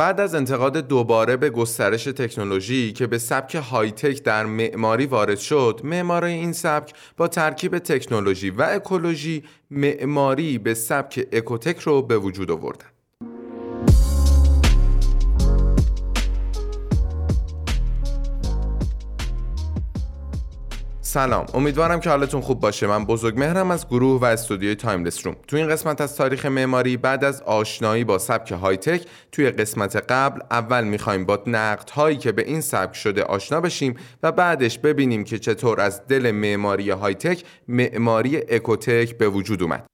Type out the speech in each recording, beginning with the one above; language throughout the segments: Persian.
بعد از انتقاد دوباره به گسترش تکنولوژی که به سبک high-tech در معماری وارد شد، معمارای این سبک با ترکیب تکنولوژی و اکولوژی معماری به سبک eco-tech رو به وجود آوردن. سلام. امیدوارم که حالتون خوب باشه. من بزرگمهرم از گروه و استودیوی Timeless Room. تو این قسمت از تاریخ معماری بعد از آشنایی با سبک high-tech توی قسمت قبل اول می‌خوایم با نقد هایی که به این سبک شده آشنا بشیم و بعدش ببینیم که چطور از دل معماری های تک معماری اکوتک به وجود اومد.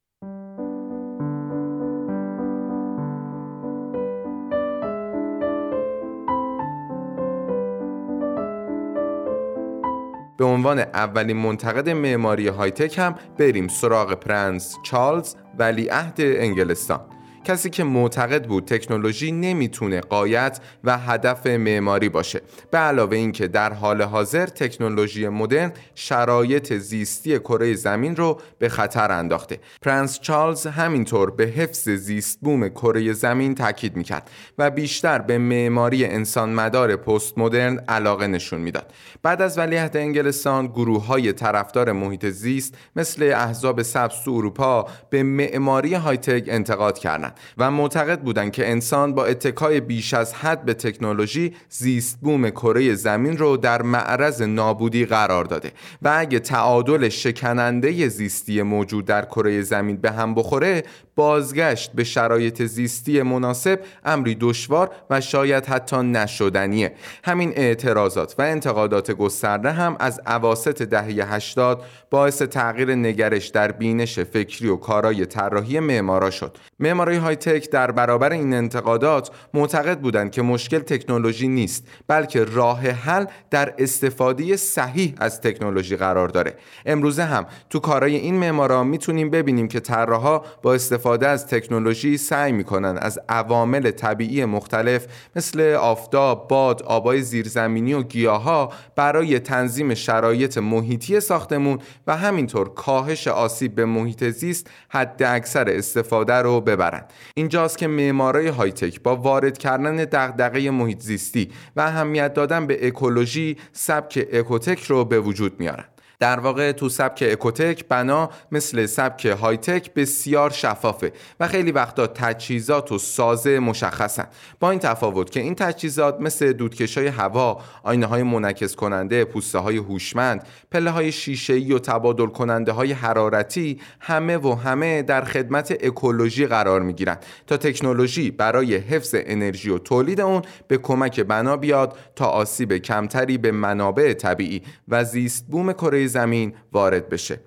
به عنوان اولین منتقد معماری هایتک هم بریم سراغ پرنس چارلز ولیعهد انگلستان. کسی که معتقد بود تکنولوژی نمی‌تونه قایت و هدف معماری باشه. به علاوه اینکه در حال حاضر تکنولوژی مدرن شرایط زیستی کره زمین رو به خطر انداخته. پرنس چارلز همینطور به حفظ زیست بوم کره زمین تاکید می‌کرد و بیشتر به معماری انسان مدار پست مدرن علاقه نشون می‌داد. بعد از ولیعهد انگلستان گروه های طرفدار محیط زیست مثل احزاب سبز تو اروپا به معماری هایتک انتقاد کردند. و معتقد بودند که انسان با اتکای بیش از حد به تکنولوژی زیست بوم کره زمین رو در معرض نابودی قرار داده و اگه تعادل شکننده زیستی موجود در کره زمین به هم بخوره بازگشت به شرایط زیستی مناسب امری دشوار و شاید حتی نشدنیه. همین اعتراضات و انتقادات گسترده هم از عواست دهه 80 باعث تغییر نگرش در بینش فکری و کارای طراحی معمارا شد. معماری های تک در برابر این انتقادات معتقد بودند که مشکل تکنولوژی نیست بلکه راه حل در استفاده صحیح از تکنولوژی قرار داره. امروزه هم تو کارای این معمارا می‌تونیم ببینیم که طراحا با استفاده از تکنولوژی سعی می‌کنن از عوامل طبیعی مختلف مثل آفتاب، باد، آبای زیرزمینی و گیاها برای تنظیم شرایط محیطی ساختمون و همینطور کاهش آسیب به محیط زیست حد اکثر استفاده رو ببرند اینجاست که معمارای هایتک با وارد کردن دغدغه محیط زیستی و اهمیت دادن به اکولوژی سبک اکوتک رو به وجود میارن. در واقع تو سبک اکوتک بنا مثل سبک هایتک بسیار شفافه و خیلی وقتا تجهیزات و سازه مشخصن. با این تفاوت که این تجهیزات مثل دودکش هوا آینه های منعکس کننده پوسته های هوشمند پله های شیشه ای و تبادل کننده های حرارتی همه و همه در خدمت اکولوژی قرار می گیرن تا تکنولوژی برای حفظ انرژی و تولید اون به کمک بنا بیاد تا آسیب کمتری به منابع طبیعی و زیست بوم کره زمین وارد بشه.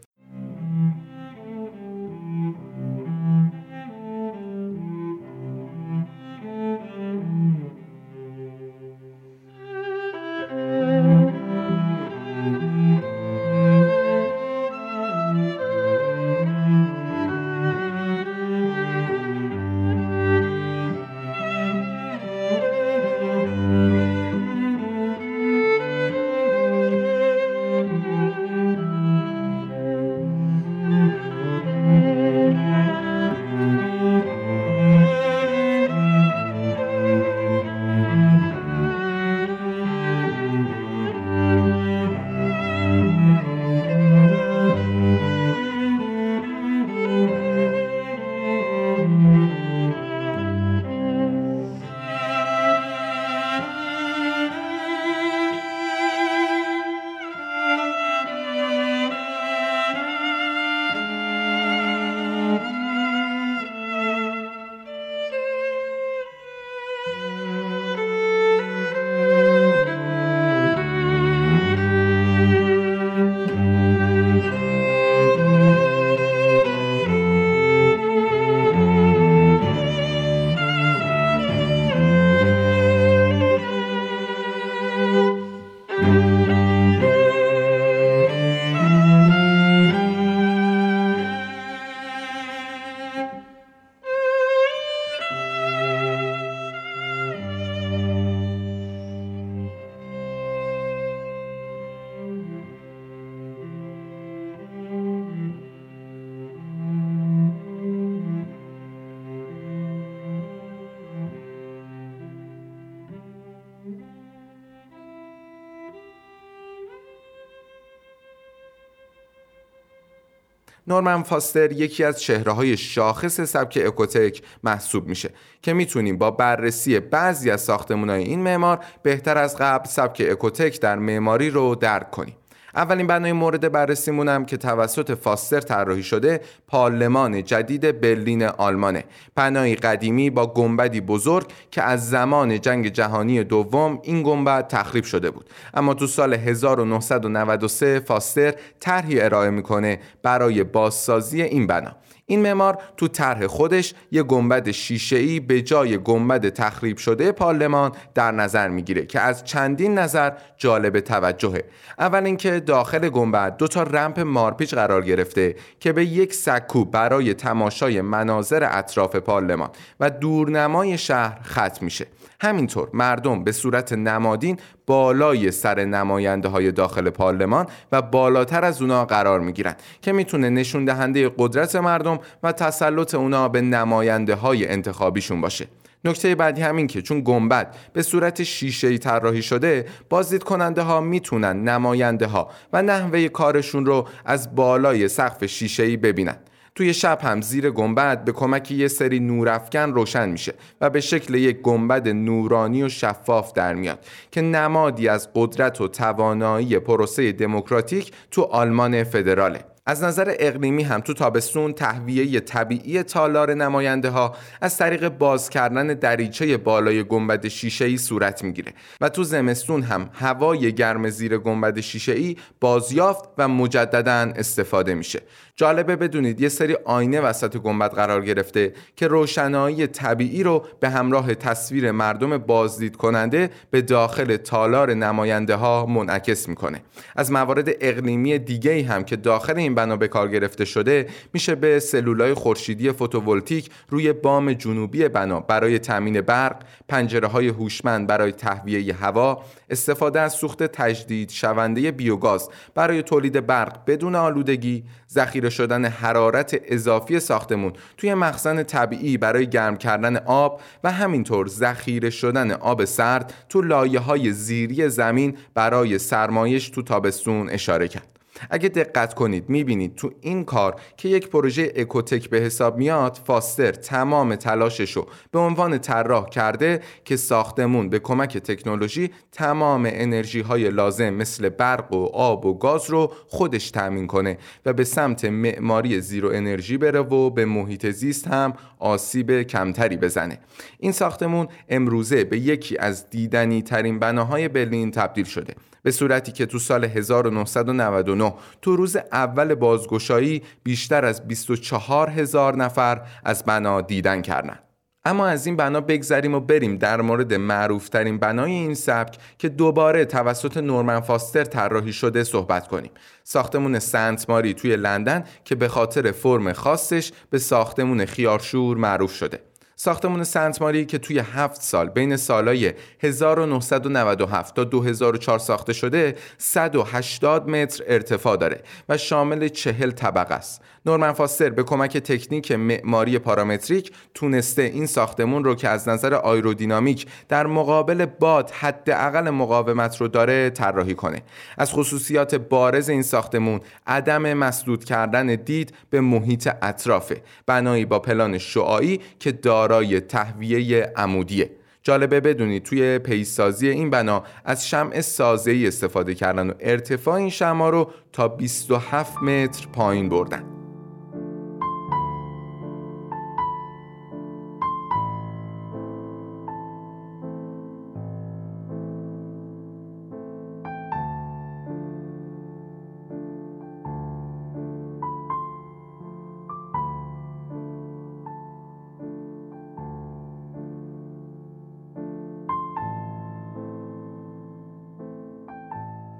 نورمن فاستر یکی از چهره های شاخص سبک اکوتک محسوب میشه که می‌تونیم با بررسی بعضی از ساختمون های این معمار بهتر از قبل سبک اکوتک در معماری رو درک کنیم. اولین بنای مورد بررسیمونم که توسط فاستر طراحی شده پارلمان جدید برلین آلمانه بنایی قدیمی با گنبدی بزرگ که از زمان جنگ جهانی دوم این گنبد تخریب شده بود. اما تو سال 1993 فاستر طرحی ارائه می‌کنه برای بازسازی این بنا. این معمار تو طرح خودش یه گنبد شیشه‌ای به جای گنبد تخریب شده پارلمان در نظر می‌گیره که از چندین نظر جالب توجهه. اول اینکه داخل گنبد دو تا رمپ مارپیچ قرار گرفته که به یک سکو برای تماشای مناظر اطراف پارلمان و دورنمای شهر ختم میشه. همینطور مردم به صورت نمادین بالای سر نماینده های داخل پارلمان و بالاتر از اونا قرار می گیرن که می‌تونه نشون دهنده قدرت مردم و تسلط اونا به نماینده های انتخابیشون باشه. نکته بعدی همین که چون گنبد به صورت شیشه طراحی شده بازدید کننده ها می‌تونن نماینده ها و نحوه کارشون رو از بالای سقف شیشه ای ببینن. توی شب هم زیر گنبد به کمک یه سری نورافکن روشن میشه و به شکل یک گنبد نورانی و شفاف در میاد که نمادی از قدرت و توانایی پروسه دموکراتیک تو آلمان فدراله. از نظر اقلیمی هم تو تابستون تهویه طبیعی تالار نماینده ها از طریق باز کردن دریچه بالای گنبد شیشه ای صورت می‌گیره و تو زمستون هم هوای گرم زیر گنبد شیشه ای بازیافت و مجددا استفاده میشه. جالبه بدونید یه سری آینه وسط گنبد قرار گرفته که روشنایی طبیعی رو به همراه تصویر مردم بازدید کننده به داخل تالار نماینده ها منعکس می‌کنه. از موارد اقلیمی دیگه هم که داخل این بنا به کار گرفته شده میشه به سلولای خورشیدی فوتوولتیک روی بام جنوبی بنا برای تامین برق پنجره های هوشمند برای تهویه هوا استفاده از سوخت تجدید شونده بیوگاز برای تولید برق بدون آلودگی ذخیره شدن حرارت اضافی ساختمون توی مخزن طبیعی برای گرم کردن آب و همینطور ذخیره شدن آب سرد تو لایه های زیری زمین برای سرمایش تو تابستون اشاره کرد. اگه دقت کنید می‌بینید تو این کار که یک پروژه اکوتک به حساب میاد فاستر تمام تلاشش رو به عنوان طراح کرده که ساختمون به کمک تکنولوژی تمام انرژی های لازم مثل برق و آب و گاز رو خودش تأمین کنه و به سمت معماری زیرو انرژی بره و به محیط زیست هم آسیب کمتری بزنه. این ساختمون امروزه به یکی از دیدنی ترین بناهای برلین تبدیل شده. به صورتی که تو سال 1999 تو روز اول بازگشایی بیشتر از 24 هزار نفر از بنا دیدن کردند. اما از این بنا بگذریم و بریم در مورد معروفترین بنای این سبک که دوباره توسط نورمن فاستر طراحی شده صحبت کنیم ساختمون سنت ماری توی لندن که به خاطر فرم خاصش به ساختمون خیارشور معروف شده ساختمون سنت ماری که توی هفت سال بین سالهای 1997 تا 2004 ساخته شده 180 متر ارتفاع داره و شامل چهل طبقه است. نورمن فاستر به کمک تکنیک معماری پارامتریک تونسته این ساختمون رو که از نظر آیرودینامیک در مقابل باد حداقل مقاومت رو داره طراحی کنه. از خصوصیات بارز این ساختمون عدم مسدود کردن دید به محیط اطرافه. بنایی با پلان شعاعی که دار دارای تهویه عمودیه. جالبه بدونید توی پیسازی این بنا از شمع سازه استفاده کردن و ارتفاع این شمع رو تا 27 متر پایین بردن.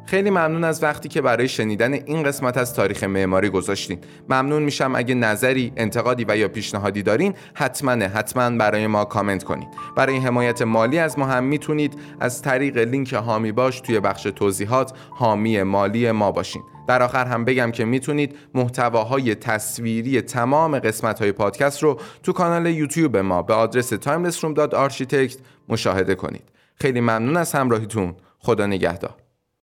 خیلی ممنون از وقتی که برای شنیدن این قسمت از تاریخ معماری گذاشتین. ممنون میشم اگه نظری انتقادی و یا پیشنهادی دارین حتما حتما برای ما کامنت کنید برای حمایت مالی از ما هم می‌تونید از طریق لینک هامی باش توی بخش توضیحات حامی مالی ما باشین. در آخر هم بگم که می‌تونید محتواهای تصویری تمام قسمت های پادکست رو تو کانال یوتیوب ما به آدرس timelessroom.architect مشاهده کنید. خیلی ممنون از همراهیتون. خدا نگهدار.